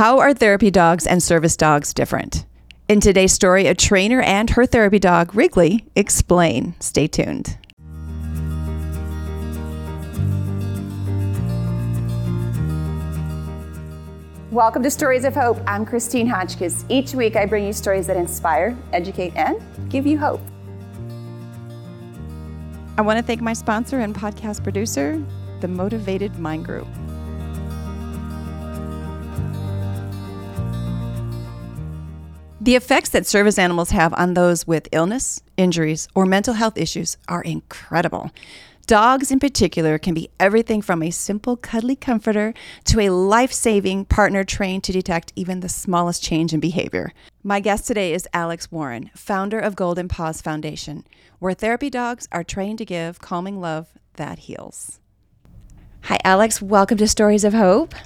How are therapy dogs and service dogs different? In today's story, a trainer and her therapy dog, Wrigley, explain. Stay tuned. Welcome to Stories of Hope. I'm Christine Hotchkiss. Each week, I bring you stories that inspire, educate, and give you hope. I want to thank my sponsor and podcast producer, the Motivated Mind Group. The effects that service animals have on those with illness, injuries, or mental health issues are incredible. Dogs, in particular, can be everything from a simple cuddly comforter to a life saving partner trained to detect even the smallest change in behavior. My guest today is Alex Warren, founder of Golden Paws Foundation, where therapy dogs are trained to give calming love that heals. Hi, Alex. Welcome to Stories of Hope.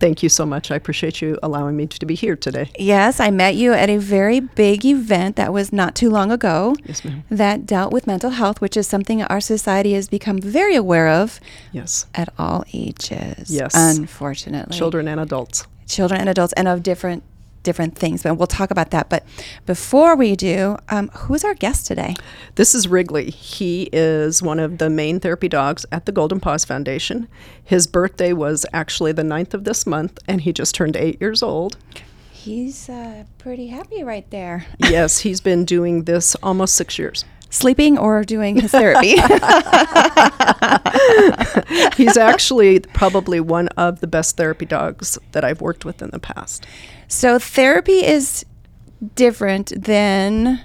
Thank you so much. I appreciate you allowing me to be here today. Yes, I met you at a very big event that was not too long ago. Yes, ma'am. That dealt with mental health, which is something our society has become very aware of. Yes. At all ages. Yes. Unfortunately. Children and adults. Children and adults, and of different different things, but we'll talk about that. But before we do, um, who's our guest today? This is Wrigley. He is one of the main therapy dogs at the Golden Paws Foundation. His birthday was actually the 9th of this month, and he just turned eight years old. He's uh, pretty happy right there. yes, he's been doing this almost six years. Sleeping or doing his therapy? he's actually probably one of the best therapy dogs that I've worked with in the past. So therapy is different than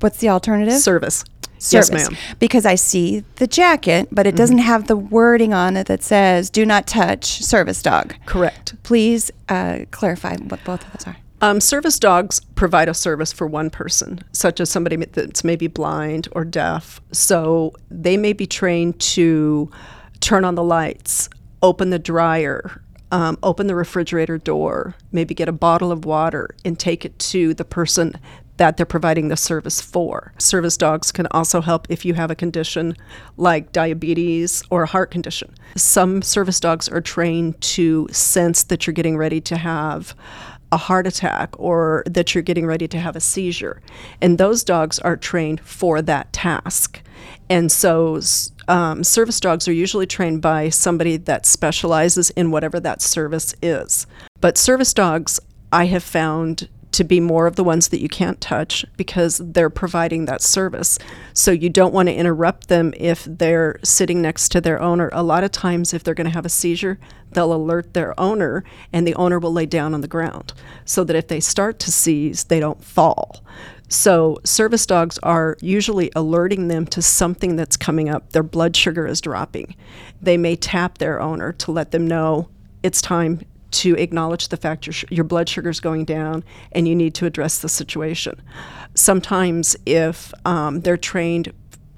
what's the alternative? Service. Service. Yes, ma'am. Because I see the jacket, but it doesn't have the wording on it that says "Do not touch service dog." Correct. Please uh, clarify what both of those are. Um, service dogs provide a service for one person, such as somebody that's maybe blind or deaf. So they may be trained to turn on the lights, open the dryer, um, open the refrigerator door, maybe get a bottle of water and take it to the person that they're providing the service for. Service dogs can also help if you have a condition like diabetes or a heart condition. Some service dogs are trained to sense that you're getting ready to have a heart attack or that you're getting ready to have a seizure. And those dogs are trained for that task. And so um, service dogs are usually trained by somebody that specializes in whatever that service is. But service dogs, I have found to be more of the ones that you can't touch because they're providing that service. So you don't want to interrupt them if they're sitting next to their owner. A lot of times, if they're going to have a seizure, they'll alert their owner and the owner will lay down on the ground so that if they start to seize, they don't fall. So, service dogs are usually alerting them to something that's coming up. Their blood sugar is dropping. They may tap their owner to let them know it's time to acknowledge the fact your, your blood sugar is going down and you need to address the situation. Sometimes, if um, they're trained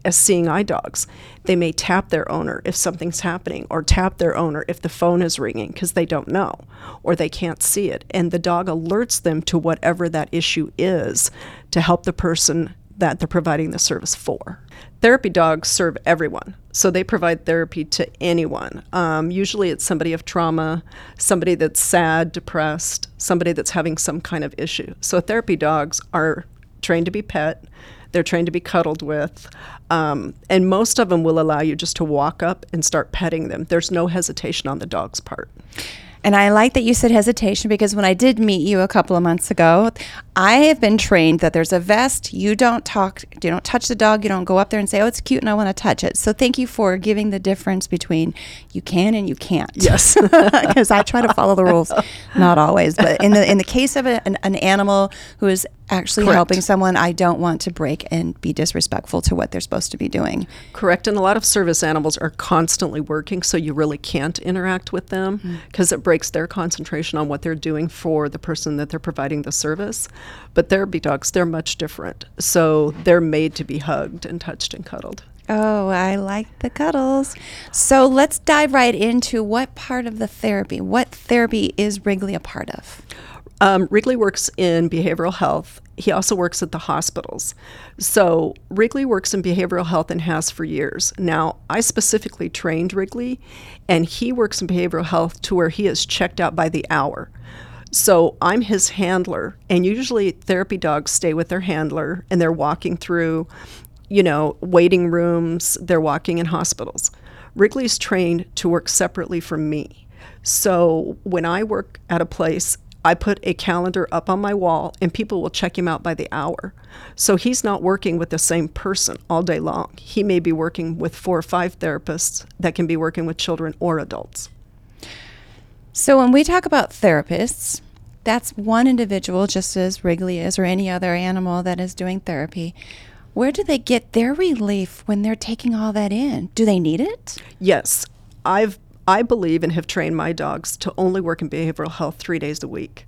as seeing eye dogs, they may tap their owner if something's happening, or tap their owner if the phone is ringing because they don't know or they can't see it. And the dog alerts them to whatever that issue is to help the person that they're providing the service for. Therapy dogs serve everyone, so they provide therapy to anyone. Um, usually, it's somebody of trauma, somebody that's sad, depressed, somebody that's having some kind of issue. So, therapy dogs are trained to be pet. They're trained to be cuddled with. Um, and most of them will allow you just to walk up and start petting them. There's no hesitation on the dog's part. And I like that you said hesitation because when I did meet you a couple of months ago, I have been trained that there's a vest. You don't talk, you don't touch the dog. You don't go up there and say, "Oh, it's cute," and I want to touch it. So thank you for giving the difference between you can and you can't. Yes, because I try to follow the rules, not always, but in the in the case of a, an, an animal who is actually Correct. helping someone, I don't want to break and be disrespectful to what they're supposed to be doing. Correct. And a lot of service animals are constantly working, so you really can't interact with them because mm. it breaks their concentration on what they're doing for the person that they're providing the service. But therapy dogs, they're much different. So they're made to be hugged and touched and cuddled. Oh, I like the cuddles. So let's dive right into what part of the therapy, what therapy is Wrigley a part of? Um, Wrigley works in behavioral health. He also works at the hospitals. So, Wrigley works in behavioral health and has for years. Now, I specifically trained Wrigley, and he works in behavioral health to where he is checked out by the hour. So I'm his handler, and usually therapy dogs stay with their handler and they're walking through, you know, waiting rooms, they're walking in hospitals. Wrigley's trained to work separately from me. So when I work at a place, I put a calendar up on my wall and people will check him out by the hour. So he's not working with the same person all day long. He may be working with four or five therapists that can be working with children or adults. So when we talk about therapists, that's one individual, just as Wrigley is, or any other animal that is doing therapy. Where do they get their relief when they're taking all that in? Do they need it? Yes, I've I believe and have trained my dogs to only work in behavioral health three days a week.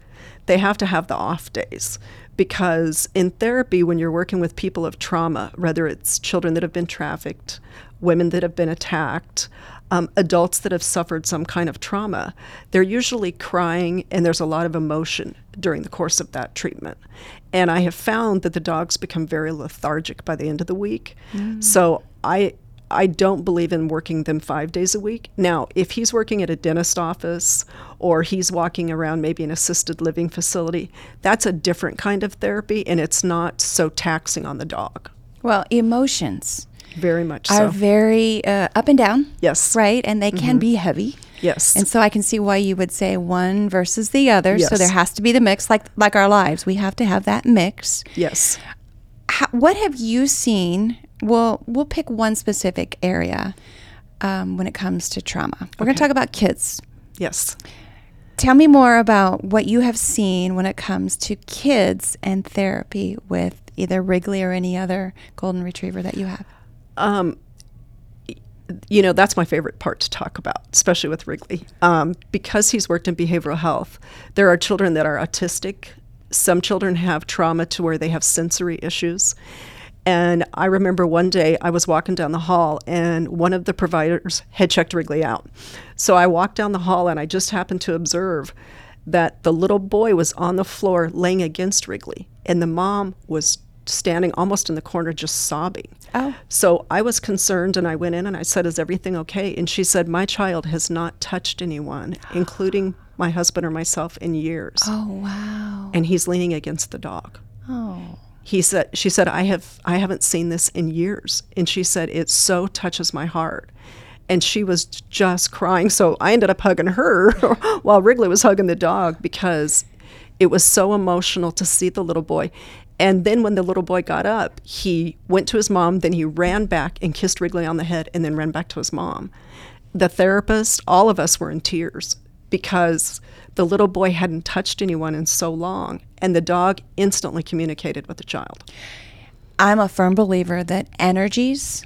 They have to have the off days because in therapy, when you're working with people of trauma, whether it's children that have been trafficked, women that have been attacked, um, adults that have suffered some kind of trauma, they're usually crying and there's a lot of emotion during the course of that treatment. And I have found that the dogs become very lethargic by the end of the week. Mm. So I I don't believe in working them five days a week. Now, if he's working at a dentist office or he's walking around maybe an assisted living facility, that's a different kind of therapy and it's not so taxing on the dog. Well, emotions very much are very uh, up and down. Yes. Right? And they mm-hmm. can be heavy. Yes. And so I can see why you would say one versus the other. Yes. So there has to be the mix, like like our lives. We have to have that mix. Yes. How, what have you seen We'll we'll pick one specific area um, when it comes to trauma. We're okay. going to talk about kids. Yes. Tell me more about what you have seen when it comes to kids and therapy with either Wrigley or any other golden retriever that you have. Um, you know, that's my favorite part to talk about, especially with Wrigley. Um, because he's worked in behavioral health, there are children that are autistic. Some children have trauma to where they have sensory issues. And I remember one day I was walking down the hall and one of the providers had checked Wrigley out. So I walked down the hall and I just happened to observe that the little boy was on the floor laying against Wrigley and the mom was standing almost in the corner just sobbing. Oh. So I was concerned and I went in and I said, Is everything okay? And she said, My child has not touched anyone, including my husband or myself, in years. Oh, wow. And he's leaning against the dog. Oh he said she said i have i haven't seen this in years. And she said it so touches my heart. And she was just crying. So i ended up hugging her while wrigley was hugging the dog because it was so emotional to see the little boy. And then when the little boy got up he went to his mom then he ran back and kissed wrigley on the head and then ran back to his mom. The therapist all of us were in tears because the little boy hadn't touched anyone in so long, and the dog instantly communicated with the child. I'm a firm believer that energies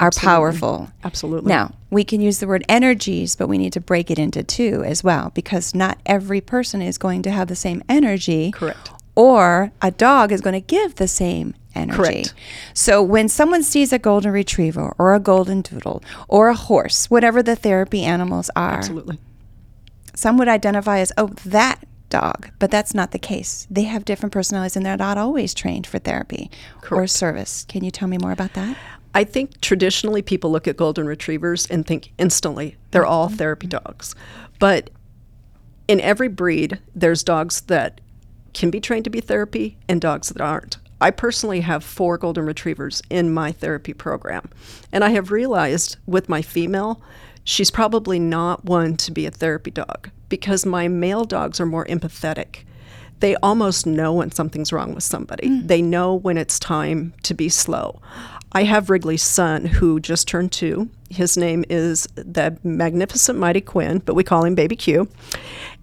are Absolutely. powerful. Absolutely. Now, we can use the word energies, but we need to break it into two as well because not every person is going to have the same energy. Correct. Or a dog is going to give the same energy. Correct. So when someone sees a golden retriever or a golden doodle or a horse, whatever the therapy animals are, Absolutely some would identify as, oh, that dog, but that's not the case. They have different personalities and they're not always trained for therapy Correct. or service. Can you tell me more about that? I think traditionally people look at golden retrievers and think instantly they're all mm-hmm. therapy dogs. But in every breed, there's dogs that can be trained to be therapy and dogs that aren't. I personally have four golden retrievers in my therapy program. And I have realized with my female, she's probably not one to be a therapy dog because my male dogs are more empathetic. They almost know when something's wrong with somebody. Mm. They know when it's time to be slow. I have Wrigley's son who just turned two. His name is the magnificent Mighty Quinn, but we call him Baby Q.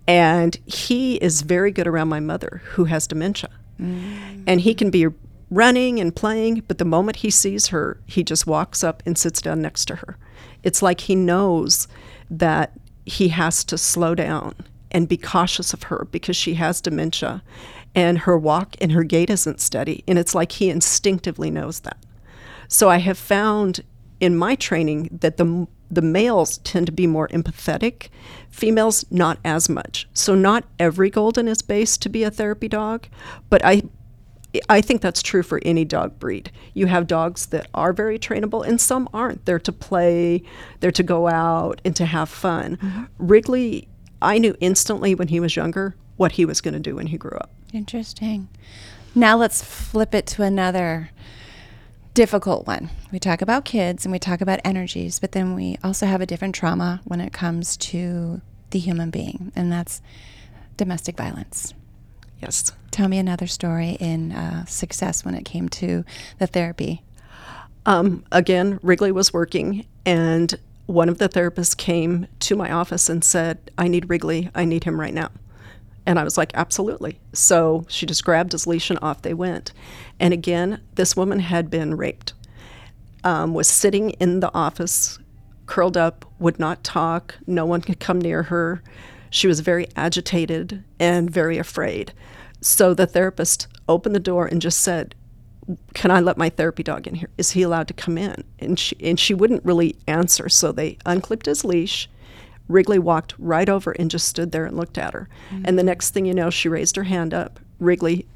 And he is very good around my mother who has dementia. Mm. And he can be running and playing, but the moment he sees her, he just walks up and sits down next to her. It's like he knows that he has to slow down and be cautious of her because she has dementia and her walk and her gait isn't steady. And it's like he instinctively knows that. So I have found in my training that the the males tend to be more empathetic, females not as much. So not every golden is based to be a therapy dog, but I I think that's true for any dog breed. You have dogs that are very trainable and some aren't. They're to play, they're to go out and to have fun. Mm-hmm. Wrigley, I knew instantly when he was younger what he was going to do when he grew up. Interesting. Now let's flip it to another difficult one. We talk about kids and we talk about energies, but then we also have a different trauma when it comes to the human being, and that's domestic violence. Yes. Tell me another story in uh, success when it came to the therapy. Um, again, Wrigley was working, and one of the therapists came to my office and said, I need Wrigley. I need him right now. And I was like, absolutely. So she just grabbed his leash and off they went. And again, this woman had been raped, um, was sitting in the office, curled up, would not talk. No one could come near her. She was very agitated and very afraid. So the therapist opened the door and just said, can I let my therapy dog in here? Is he allowed to come in? And she and she wouldn't really answer. So they unclipped his leash. Wrigley walked right over and just stood there and looked at her. Mm-hmm. And the next thing you know, she raised her hand up. Wrigley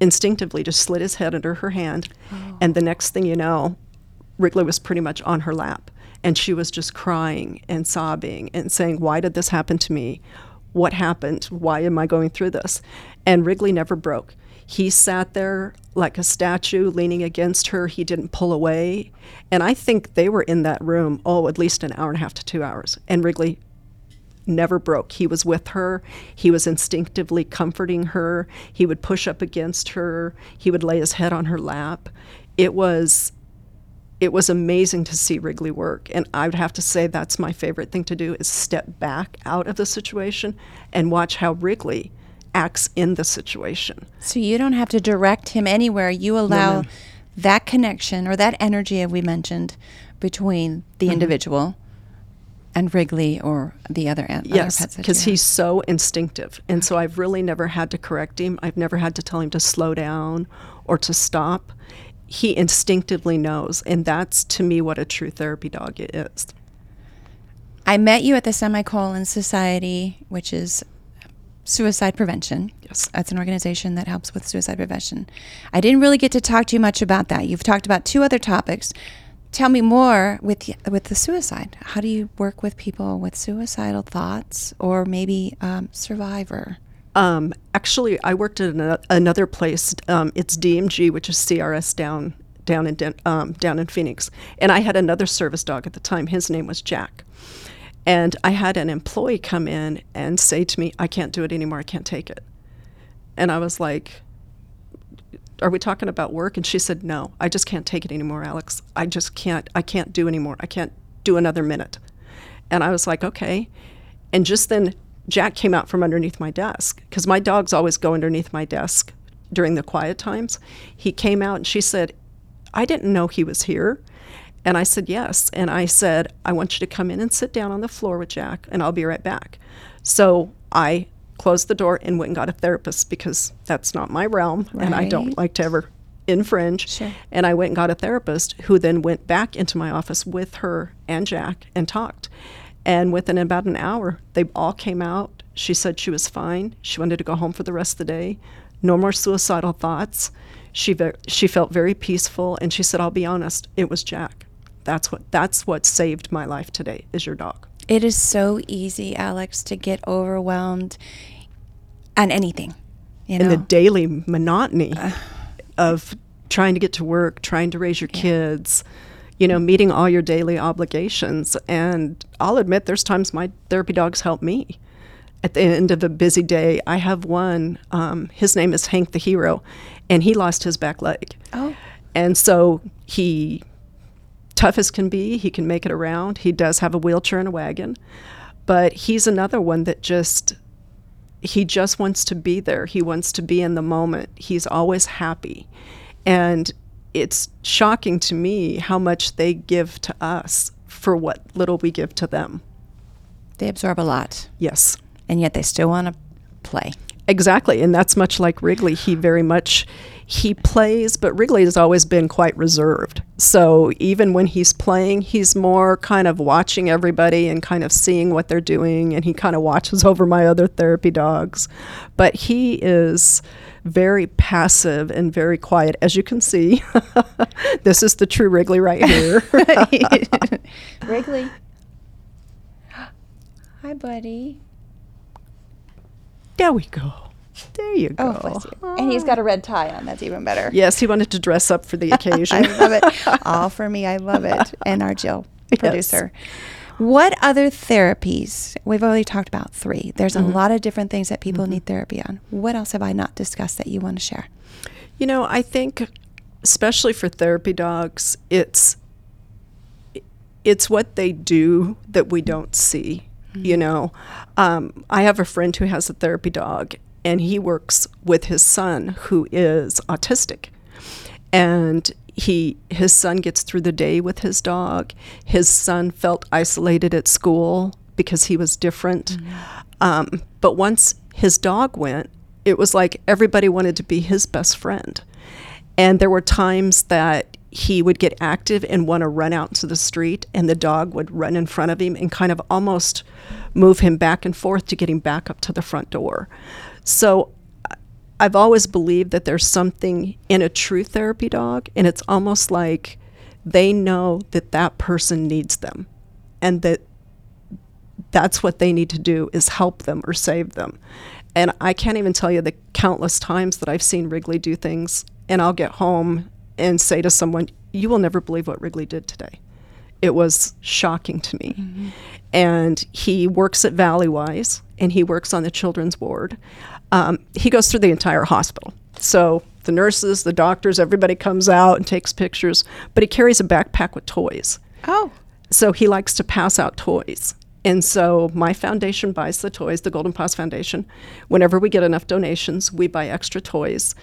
instinctively just slid his head under her hand. Oh. And the next thing you know, Wrigley was pretty much on her lap. And she was just crying and sobbing and saying, Why did this happen to me? What happened? Why am I going through this? And Wrigley never broke. He sat there like a statue leaning against her. He didn't pull away. And I think they were in that room, oh, at least an hour and a half to two hours. And Wrigley never broke. He was with her. He was instinctively comforting her. He would push up against her. He would lay his head on her lap. It was it was amazing to see Wrigley work. And I would have to say that's my favorite thing to do is step back out of the situation and watch how Wrigley acts in the situation. So you don't have to direct him anywhere. You allow no, that connection or that energy we mentioned between the mm-hmm. individual and Wrigley or the other, an- yes, other pets. because he's so instinctive. And so I've really never had to correct him. I've never had to tell him to slow down or to stop. He instinctively knows. And that's to me what a true therapy dog is. I met you at the Semicolon Society, which is suicide prevention. Yes. That's an organization that helps with suicide prevention. I didn't really get to talk too much about that. You've talked about two other topics. Tell me more with with the suicide. How do you work with people with suicidal thoughts or maybe um, survivor? Um, actually, I worked at an, another place. Um, it's DMG, which is CRS down down in um, down in Phoenix, and I had another service dog at the time. His name was Jack and I had an employee come in and say to me, I can't do it anymore. I can't take it. And I was like, Are we talking about work? And she said, No, I just can't take it anymore, Alex. I just can't, I can't do anymore. I can't do another minute. And I was like, Okay. And just then, Jack came out from underneath my desk because my dogs always go underneath my desk during the quiet times. He came out and she said, I didn't know he was here. And I said, Yes. And I said, I want you to come in and sit down on the floor with Jack, and I'll be right back. So I closed the door and went and got a therapist because that's not my realm, right. and I don't like to ever infringe. Sure. And I went and got a therapist who then went back into my office with her and Jack and talked. And within about an hour, they all came out. She said she was fine. She wanted to go home for the rest of the day. No more suicidal thoughts. She, ve- she felt very peaceful, and she said, I'll be honest, it was Jack that's what that's what saved my life today is your dog. It is so easy, Alex, to get overwhelmed on anything. You know? And the daily monotony uh, of trying to get to work, trying to raise your yeah. kids, you know, meeting all your daily obligations. And I'll admit there's times my therapy dogs help me. At the end of a busy day, I have one. Um, his name is Hank the Hero, and he lost his back leg. Oh. And so he tough as can be. He can make it around. He does have a wheelchair and a wagon, but he's another one that just he just wants to be there. He wants to be in the moment. He's always happy. And it's shocking to me how much they give to us for what little we give to them. They absorb a lot. Yes. And yet they still want to play. Exactly. And that's much like Wrigley. He very much he plays, but Wrigley has always been quite reserved. So even when he's playing, he's more kind of watching everybody and kind of seeing what they're doing, and he kind of watches over my other therapy dogs. But he is very passive and very quiet, as you can see. this is the true Wrigley right here. Wrigley. Hi, buddy. There we go. There you oh, go. Oh, you. And he's got a red tie on. That's even better. Yes, he wanted to dress up for the occasion. I love it. All for me. I love it. And our Jill, producer. What other therapies? We've already talked about three. There's a mm-hmm. lot of different things that people mm-hmm. need therapy on. What else have I not discussed that you want to share? You know, I think, especially for therapy dogs, it's it's what they do that we don't see. You mm-hmm. know, um, I have a friend who has a therapy dog, and he works with his son who is autistic, and he his son gets through the day with his dog. His son felt isolated at school because he was different, um, but once his dog went, it was like everybody wanted to be his best friend. And there were times that he would get active and want to run out into the street, and the dog would run in front of him and kind of almost move him back and forth to get him back up to the front door. So I've always believed that there's something in a true therapy dog, and it's almost like they know that that person needs them and that that's what they need to do is help them or save them. And I can't even tell you the countless times that I've seen Wrigley do things and I'll get home and say to someone, "You will never believe what Wrigley did today." It was shocking to me. Mm-hmm. And he works at Valleywise and he works on the children's ward. Um, he goes through the entire hospital. So the nurses, the doctors, everybody comes out and takes pictures, but he carries a backpack with toys. Oh, So he likes to pass out toys. And so my foundation buys the toys, the Golden Paws Foundation. Whenever we get enough donations, we buy extra toys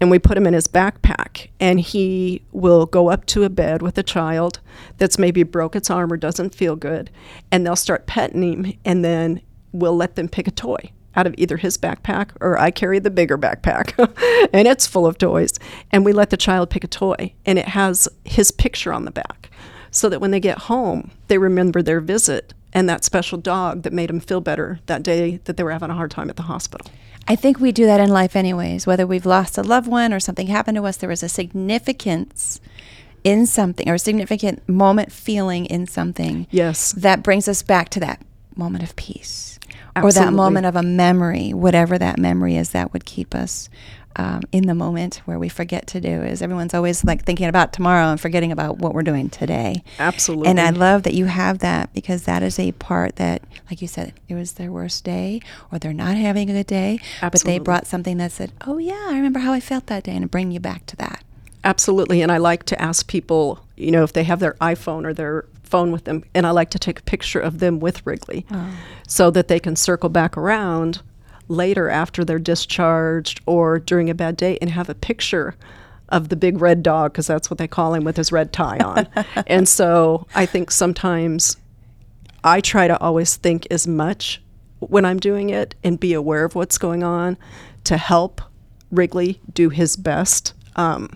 and we put them in his backpack. And he will go up to a bed with a child that's maybe broke its arm or doesn't feel good. And they'll start petting him and then we'll let them pick a toy out of either his backpack or I carry the bigger backpack and it's full of toys. And we let the child pick a toy and it has his picture on the back so that when they get home, they remember their visit and that special dog that made them feel better that day that they were having a hard time at the hospital. I think we do that in life anyways. Whether we've lost a loved one or something happened to us, there was a significance in something or a significant moment feeling in something Yes. that brings us back to that moment of peace or that moment of a memory, whatever that memory is that would keep us um, in the moment where we forget to do is everyone's always like thinking about tomorrow and forgetting about what we're doing today. Absolutely. And I love that you have that because that is a part that, like you said, it was their worst day or they're not having a good day, Absolutely. but they brought something that said, "Oh yeah, I remember how I felt that day," and bring you back to that. Absolutely. And I like to ask people, you know, if they have their iPhone or their phone with them, and I like to take a picture of them with Wrigley so that they can circle back around later after they're discharged or during a bad day and have a picture of the big red dog, because that's what they call him with his red tie on. and so I think sometimes I try to always think as much when I'm doing it and be aware of what's going on to help Wrigley do his best. Um,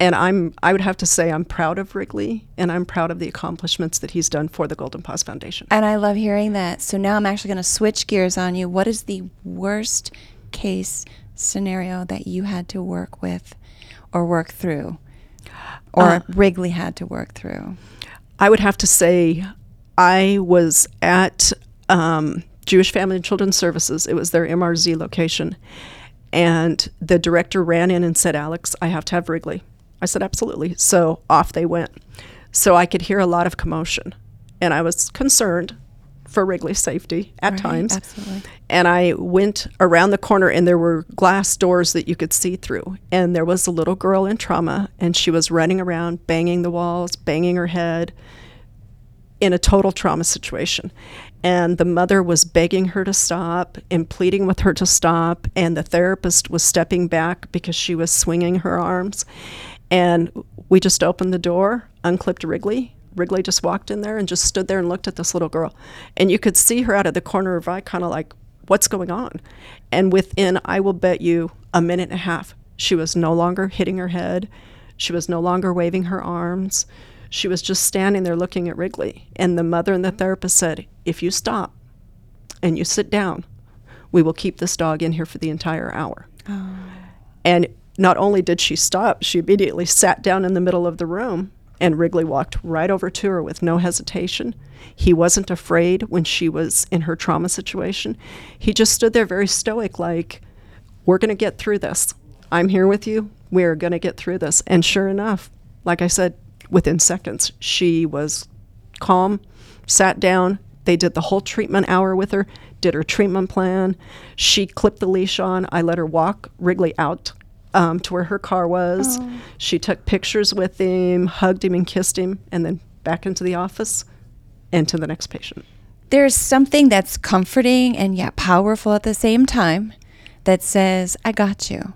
and I'm I would have to say I'm proud of Wrigley and I'm proud of the accomplishments that he's done for the Golden Paws Foundation. And I love hearing that. So now I'm actually going to switch gears on you. What is the worst case scenario that you had to work with or work through or Uh, Wrigley had to work through? I would have to say I was at um, Jewish Family and Children's Services. It was their MRZ location. And the director ran in and said, Alex, I have to have Wrigley. I said, absolutely. So off they went. So I could hear a lot of commotion. And I was concerned for Wrigley's safety at Right, times. absolutely. And I went around the corner, and there were glass doors that you could see through. And there was a little girl in trauma, and she was running around, banging the walls, banging her head in a total trauma situation. And the mother was begging her to stop and pleading with her to stop. And the therapist was stepping back because she was swinging her arms. And we just opened the door, unclipped Wrigley. Wrigley just walked in there and just stood there and looked at this little girl. And you could see her out of the corner of her eye, kind of like, what's going on? And within, I will bet you, a minute and a half, she was no longer hitting her head. She was no longer waving her arms. She was just standing there looking at Wrigley. And the mother and the therapist said, If you stop and you sit down, we will keep this dog in here for the entire hour. Oh. And not only did she stop, she immediately sat down in the middle of the room And Wrigley walked right over to her with no hesitation. He wasn't afraid when she was in her trauma situation. He just stood there very stoic, like, We're going to get through this. I'm here with you. We're going to get through this. And sure enough, like I said, within seconds, she was calm, sat down. They did the whole treatment hour with her, did her treatment plan. She clipped the leash on. I let her walk Wrigley out um, to where her car was. Oh. She took pictures with him, hugged him, and kissed him, and then back into the office and to the next patient. There's something that's comforting and yet powerful at the same time that says, I got you.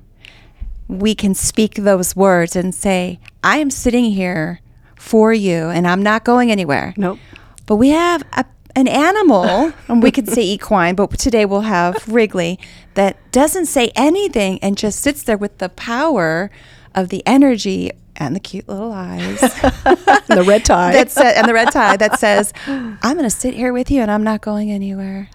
We can speak those words and say, I am sitting here for you and I'm not going anywhere. Nope. But we have a, an animal, and we could say equine, but today we'll have Wrigley, that doesn't say anything and just sits there with the power of the energy and the cute little eyes the red tie. that sa- and the red tie that says, "I'm going to sit here with you, and I'm not going anywhere."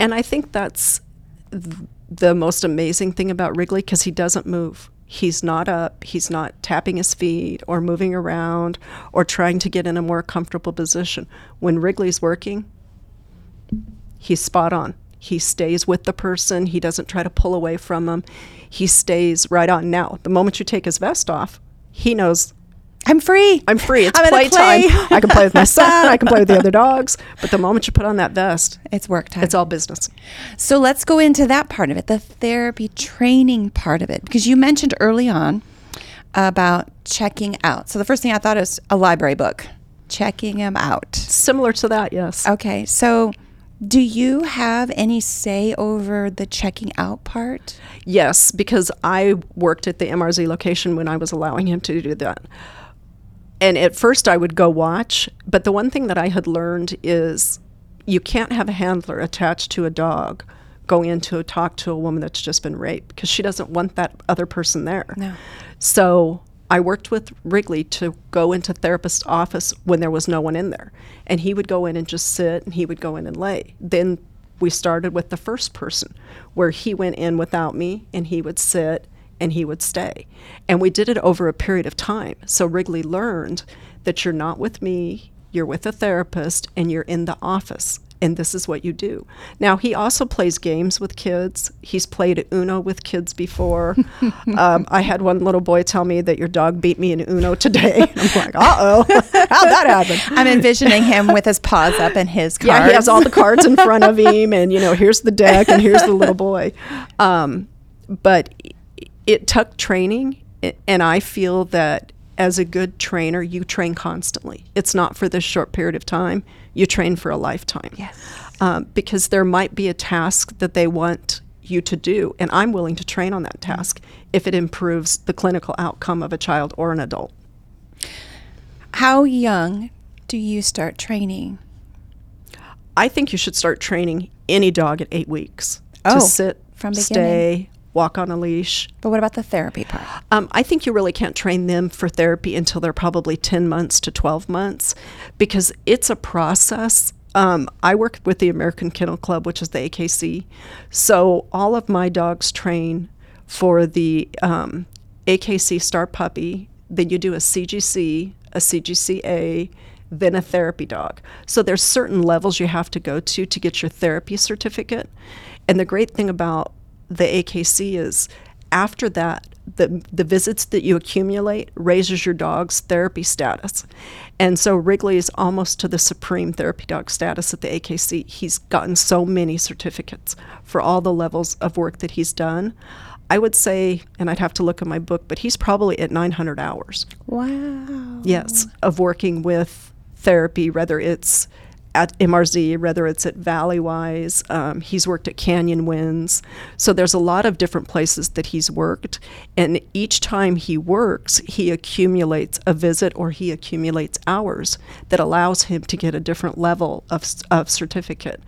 And I think that's th- the most amazing thing about Wrigley because he doesn't move. He's not up, he's not tapping his feet or moving around or trying to get in a more comfortable position. When Wrigley's working, he's spot on. He stays with the person, he doesn't try to pull away from them. He stays right on. Now, the moment you take his vest off, he knows I'm free. I'm free. It's I'm playtime. play. I can play with my son. I can play with the other dogs. But the moment you put on that vest, It's work time. it's all business. So let's go into that part of it, the therapy training part of it, because you mentioned early on about checking out. So the first thing I thought is a library book, checking them out. Similar to that, yes. Okay, so do you have any say over the checking out part? Yes, because I worked at the MRZ location when I was allowing him to do that. And at first I would go watch, but the one thing that I had learned is you can't have a handler attached to a dog go in to talk to a woman that's just been raped because she doesn't want that other person there. No. So I worked with Wrigley to go into therapist's office when there was no one in there. And he would go in and just sit and he would go in and lay. Then we started with the first person where he went in without me and he would sit and he would stay. And we did it over a period of time. So Wrigley learned that you're not with me, you're with a therapist, and you're in the office. And this is what you do. Now, he also plays games with kids. He's played Uno with kids before. um, I had one little boy tell me that your dog beat me in Uno today. I'm like, uh oh, how'd that happen? I'm envisioning him with his paws up and his cards. Yeah, he has all the cards in front of him, and you know, here's the deck, and here's the little boy. Um, but it took training, and I feel that as a good trainer, you train constantly. It's not for this short period of time. You train for a lifetime. Yes. Um, because there might be a task that they want you to do, and I'm willing to train on that task if it improves the clinical outcome of a child or an adult. How young do you start training? I think you should start training any dog at eight weeks Oh, to sit, from stay, walk on a leash. But what about the therapy part? Um, I think you really can't train them for therapy until they're probably 10 months to 12 months because it's a process. Um, I work with the American Kennel Club, which is the AKC. So all of my dogs train for the um, AKC Star Puppy. Then you do a CGC, a CGCA, then a therapy dog. So there's certain levels you have to go to to get your therapy certificate. And the great thing about the AKC is after that, the, the visits that you accumulate raises your dog's therapy status. And so Wrigley is almost to the supreme therapy dog status at the AKC. He's gotten so many certificates for all the levels of work that he's done. I would say, and I'd have to look at my book, but he's probably at 900 hours. Wow. Yes, of working with therapy, whether it's at MRZ, whether it's at Valleywise. Um, he's worked at Canyon Winds. So there's a lot of different places that he's worked. And each time he works, he accumulates a visit or he accumulates hours that allows him to get a different level of, of certificate.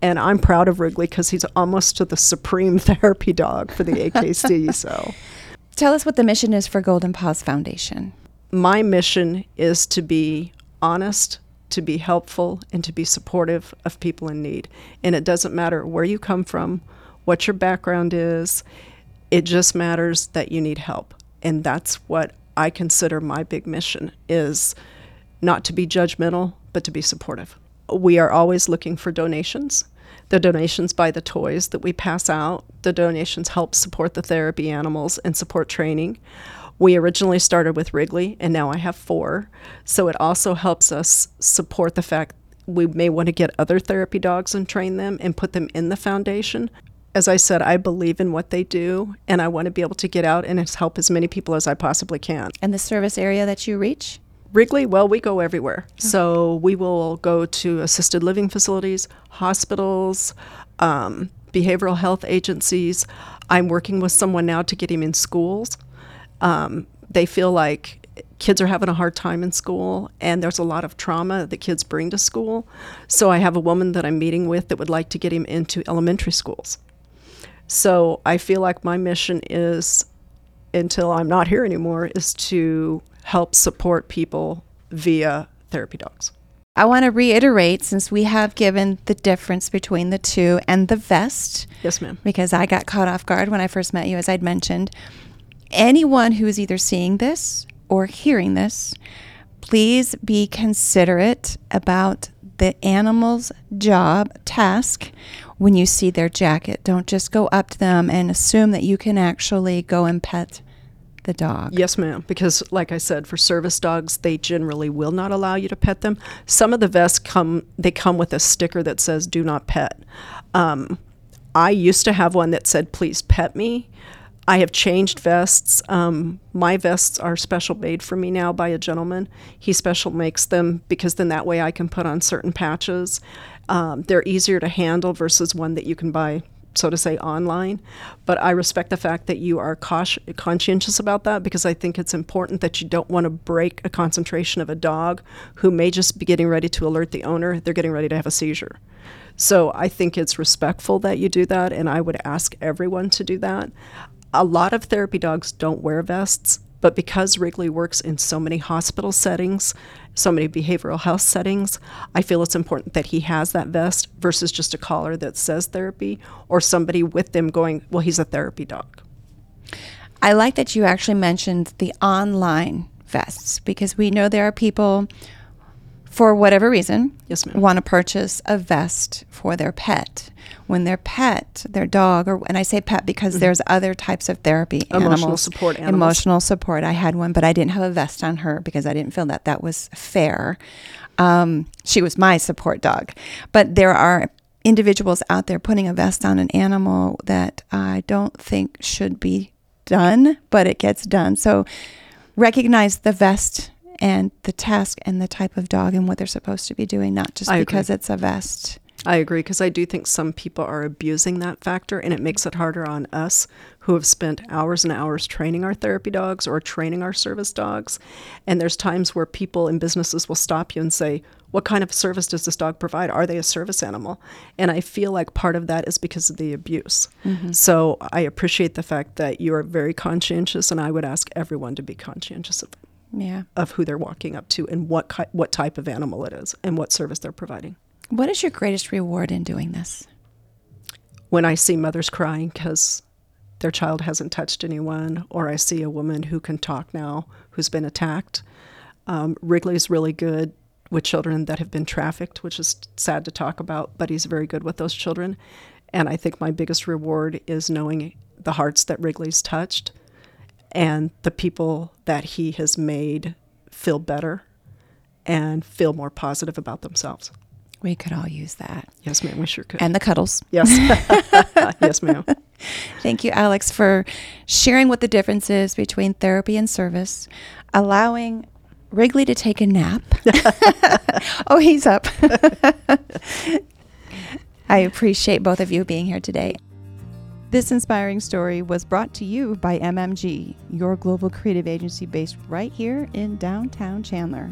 And I'm proud of Wrigley because he's almost to the supreme therapy dog for the AKC. so Tell us what the mission is for Golden Paws Foundation. my mission is to be honest, to be helpful, and to be supportive of people in need. And it doesn't matter where you come from, what your background is, it just matters that you need help. And that's what I consider my big mission is not to be judgmental, but to be supportive. We are always looking for donations. The donations buy the toys that we pass out. The donations help support the therapy animals and support training. We originally started with Wrigley, and now I have four. So it also helps us support the fact we may want to get other therapy dogs and train them and put them in the foundation. As I said, I believe in what they do, and I want to be able to get out and help as many people as I possibly can. And the service area that you reach? Wrigley, well, we go everywhere. So we will go to assisted living facilities, hospitals, um, behavioral health agencies. I'm working with someone now to get him in schools. Um, they feel like kids are having a hard time in school and there's a lot of trauma that kids bring to school. So I have a woman that I'm meeting with that would like to get him into elementary schools. So I feel like my mission is until I'm not here anymore is to help support people via therapy dogs. I want to reiterate since we have given the difference between the two and the vest. Yes, ma'am. Because I got caught off guard when I first met you, as I'd mentioned. Anyone who is either seeing this or hearing this, please be considerate about the animal's job, task, when you see their jacket. Don't just go up to them and assume that you can actually go and pet the dog. Yes, ma'am. Because, like I said, for service dogs, they generally will not allow you to pet them. Some of the vests come; they come with a sticker that says "Do not pet." Um, I used to have one that said "Please pet me." I have changed vests. Um, my vests are special made for me now by a gentleman. He special makes them because then that way I can put on certain patches. Um, they're easier to handle versus one that you can buy so to say, online. But I respect the fact that you are conscientious about that because I think it's important that you don't want to break a concentration of a dog who may just be getting ready to alert the owner they're getting ready to have a seizure. So I think it's respectful that you do that, and I would ask everyone to do that. A lot of therapy dogs don't wear vests, but because Wrigley works in so many hospital settings, so many behavioral health settings, I feel it's important that he has that vest versus just a collar that says therapy or somebody with them going, well, he's a therapy dog. I like that you actually mentioned the online vests because we know there are people for whatever reason, yes, ma'am. want to purchase a vest for their pet. When their pet, their dog, or and I say pet because mm-hmm. there's other types of therapy, emotional animals, support, animals. emotional support. I had one, but I didn't have a vest on her because I didn't feel that that was fair. Um, she was my support dog, but there are individuals out there putting a vest on an animal that I don't think should be done, but it gets done. So recognize the vest and the task and the type of dog and what they're supposed to be doing, not just I because agree. it's a vest. I agree because I do think some people are abusing that factor and it makes it harder on us who have spent hours and hours training our therapy dogs or training our service dogs. And there's times where people in businesses will stop you and say, What kind of service does this dog provide? Are they a service animal? And I feel like part of that is because of the abuse. Mm-hmm. So I appreciate the fact that you are very conscientious, and I would ask everyone to be conscientious of yeah. of who they're walking up to and what ki- what type of animal it is and what service they're providing. What is your greatest reward in doing this? When I see mothers crying because their child hasn't touched anyone, or I see a woman who can talk now who's been attacked. Um, Wrigley's really good with children that have been trafficked, which is sad to talk about, but he's very good with those children. And I think my biggest reward is knowing the hearts that Wrigley's touched and the people that he has made feel better and feel more positive about themselves. We could all use that. Yes, ma'am, we sure could. And the cuddles. Yes. yes, ma'am. Thank you, Alex, for sharing what the difference is between therapy and service, allowing Wrigley to take a nap. oh, he's up. I appreciate both of you being here today. This inspiring story was brought to you by MMG, your global creative agency based right here in downtown Chandler.